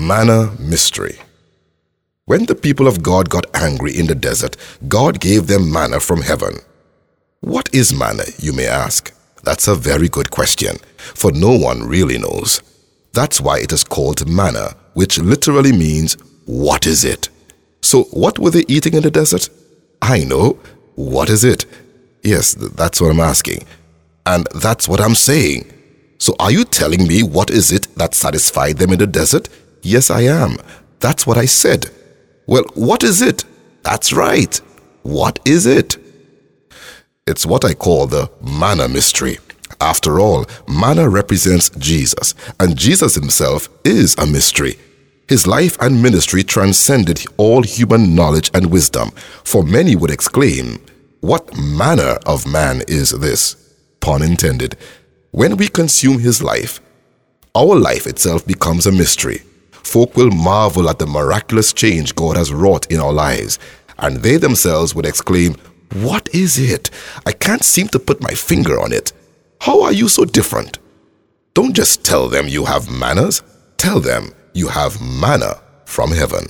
Manna Mystery When the people of God got angry in the desert, God gave them manna from heaven. What is manna, you may ask? That's a very good question, for no one really knows. That's why it is called manna, which literally means, what is it? So, what were they eating in the desert? I know. What is it? Yes, that's what I'm asking. And that's what I'm saying. So, are you telling me what is it that satisfied them in the desert? Yes, I am. That's what I said. Well, what is it? That's right. What is it? It's what I call the manna mystery. After all, manna represents Jesus, and Jesus himself is a mystery. His life and ministry transcended all human knowledge and wisdom, for many would exclaim, What manner of man is this? Pun intended. When we consume his life, our life itself becomes a mystery folk will marvel at the miraculous change God has wrought in our lives, and they themselves would exclaim, What is it? I can't seem to put my finger on it. How are you so different? Don't just tell them you have manners, tell them you have manna from heaven.